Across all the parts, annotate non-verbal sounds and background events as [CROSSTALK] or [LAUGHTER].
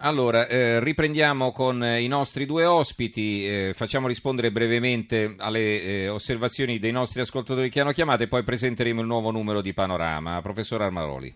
Allora, eh, riprendiamo con eh, i nostri due ospiti, eh, facciamo rispondere brevemente alle eh, osservazioni dei nostri ascoltatori che hanno chiamato e poi presenteremo il nuovo numero di Panorama. Professor Armaroli.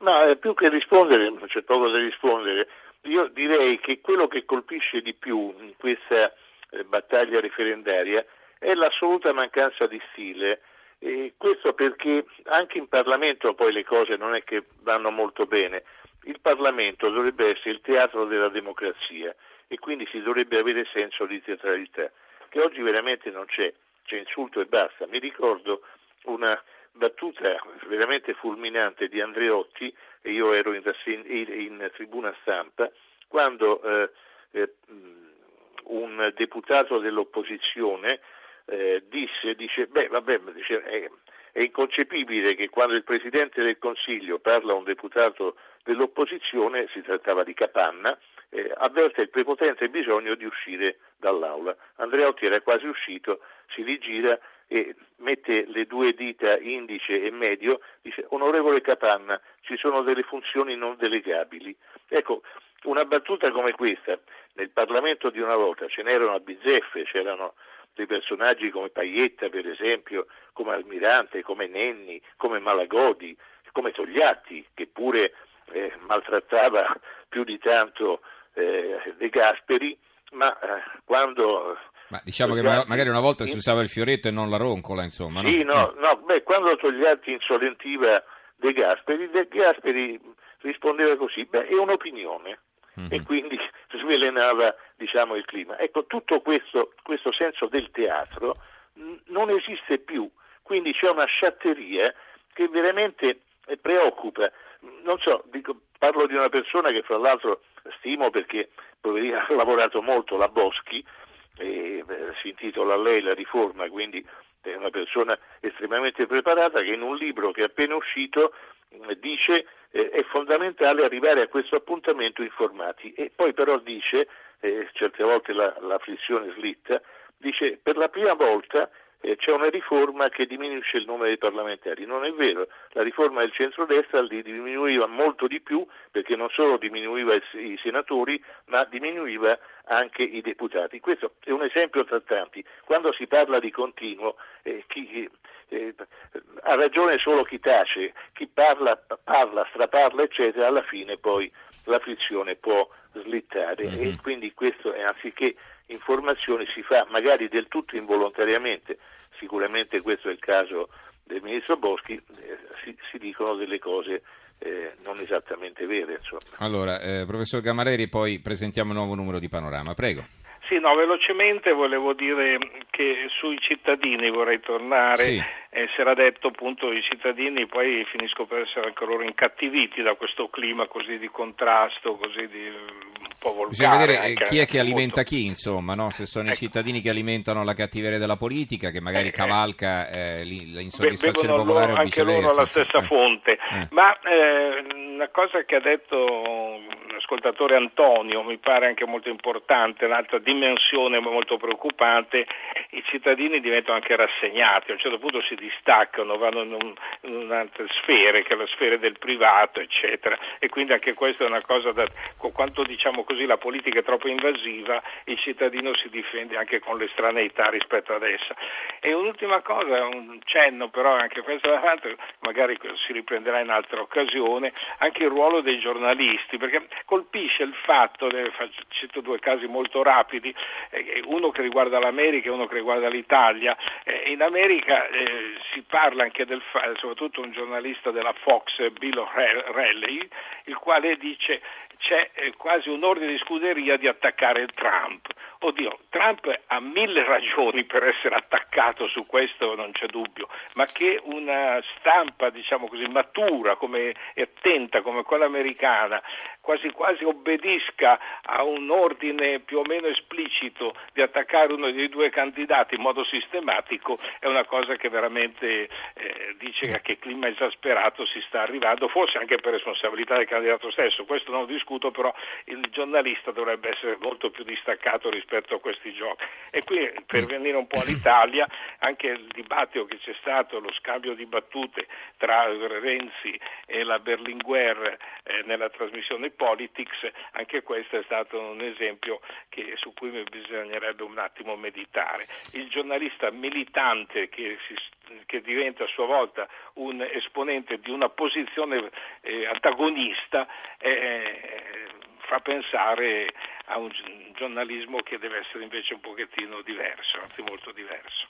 Ma eh, più che rispondere, c'è poco da rispondere, io direi che quello che colpisce di più in questa eh, battaglia referendaria è l'assoluta mancanza di stile. E questo perché anche in Parlamento poi le cose non è che vanno molto bene il Parlamento dovrebbe essere il teatro della democrazia e quindi si dovrebbe avere senso di teatralità, che oggi veramente non c'è, c'è insulto e basta. Mi ricordo una battuta veramente fulminante di Andreotti, e io ero in, in tribuna stampa, quando eh, eh, un deputato dell'opposizione eh, disse, dice, beh, vabbè, dice, è, inconcepibile che quando il Presidente del Consiglio parla a un deputato dell'opposizione, si trattava di Capanna, eh, avverte il prepotente bisogno di uscire dall'aula. Andreotti era quasi uscito, si rigira e mette le due dita indice e medio, dice onorevole Capanna, ci sono delle funzioni non delegabili. Ecco, una battuta come questa, nel Parlamento di una volta ce n'erano a bizzeffe, c'erano dei personaggi come Paietta per esempio, come Almirante, come Nenni, come Malagodi, come Togliatti, che pure eh, maltrattava più di tanto eh, De Gasperi, ma eh, quando... Ma diciamo Togliatti, che magari una volta si usava il fioretto e non la roncola, insomma. Sì, no, no, eh. no beh, quando Togliatti insolentiva De Gasperi, De Gasperi rispondeva così, beh, è un'opinione. Mm-hmm. E quindi [LAUGHS] svelenava diciamo, il clima. Ecco, tutto questo, questo senso del teatro n- non esiste più, quindi c'è una sciatteria che veramente preoccupa. Non so, dico, parlo di una persona che fra l'altro stimo perché poverina [LAUGHS] ha lavorato molto, la Boschi, e, eh, si intitola Lei la riforma, quindi è una persona estremamente preparata che in un libro che è appena uscito eh, dice eh, è fondamentale arrivare a questo appuntamento informati. E poi però dice, eh, certe volte la, la flessione slitta, dice per la prima volta c'è una riforma che diminuisce il numero dei parlamentari. Non è vero, la riforma del centrodestra li diminuiva molto di più perché non solo diminuiva i, senatori ma diminuiva anche i deputati. Questo è un esempio tra tanti. Quando si parla di continuo, eh, chi, eh, ha ragione solo chi tace, chi parla, parla, straparla, eccetera, alla fine poi la frizione può slittare mm-hmm. e quindi questo è anziché informazione si fa magari del tutto involontariamente, sicuramente questo è il caso del ministro Boschi, eh, si, si, dicono delle cose eh, non esattamente vere. Insomma. Allora, eh, professor Gamareri, poi presentiamo il nuovo numero di Panorama, prego. Sì, no, velocemente volevo dire che sui cittadini vorrei tornare. Sì eh, si era detto appunto i cittadini poi finiscono per essere anche loro incattiviti da questo clima così di contrasto, così di un po' volgare. Bisogna vedere eh, chi è che alimenta chi, insomma, no? se sono ecco. i cittadini che alimentano la cattiveria della politica, che magari eh, cavalca eh, l'insoddisfazione popolare loro, o viceversa. Anche loro alla stessa eh. fonte. Eh. Ma una cosa che ha detto l'ascoltatore Antonio mi pare anche molto importante, un'altra dimensione molto preoccupante, i cittadini diventano anche rassegnati, a un certo punto si distaccano, vanno in, un, in un'altra sfere, che è la sfera del privato, eccetera, e quindi anche questa è una cosa da, quanto diciamo così la politica è troppo invasiva, il cittadino si difende anche con l'estraneità rispetto ad essa. E un'ultima cosa, un cenno però anche questo davanti, magari si riprenderà in altra occasione, anche il ruolo dei giornalisti, perché colpisce il fatto, cito due casi molto rapidi, eh, uno che riguarda l'America e uno che riguarda l'Italia. Eh, in America eh, si parla anche del fatto, soprattutto un giornalista della Fox, Bill O'Reilly, il quale dice c'è eh, quasi un ordine di scuderia di attaccare Trump. Oddio, Trump ha mille ragioni per essere attaccato su questo, non c'è dubbio, ma che una stampa, diciamo così, matura e attenta come quella americana quasi quasi obbedisca a un ordine più o meno esplicito di attaccare uno dei due candidati in modo sistematico è una cosa che veramente eh, dice a che clima esasperato si sta arrivando, forse anche per responsabilità del candidato stesso, questo non lo discuto, però il giornalista dovrebbe essere molto più distaccato rispetto a questi giochi. E qui per venire un po' all'Italia, [LAUGHS] anche il dibattito che c'è stato, lo scambio di battute tra Renzi e la Berlinguer eh, nella trasmissione Politics, anche questo è stato un esempio che, su cui bisognerebbe un attimo meditare. Il giornalista militante che, si, che diventa a sua volta un esponente di una posizione eh, antagonista eh, fa pensare a un giornalismo che deve essere invece un pochettino diverso, anzi molto diverso.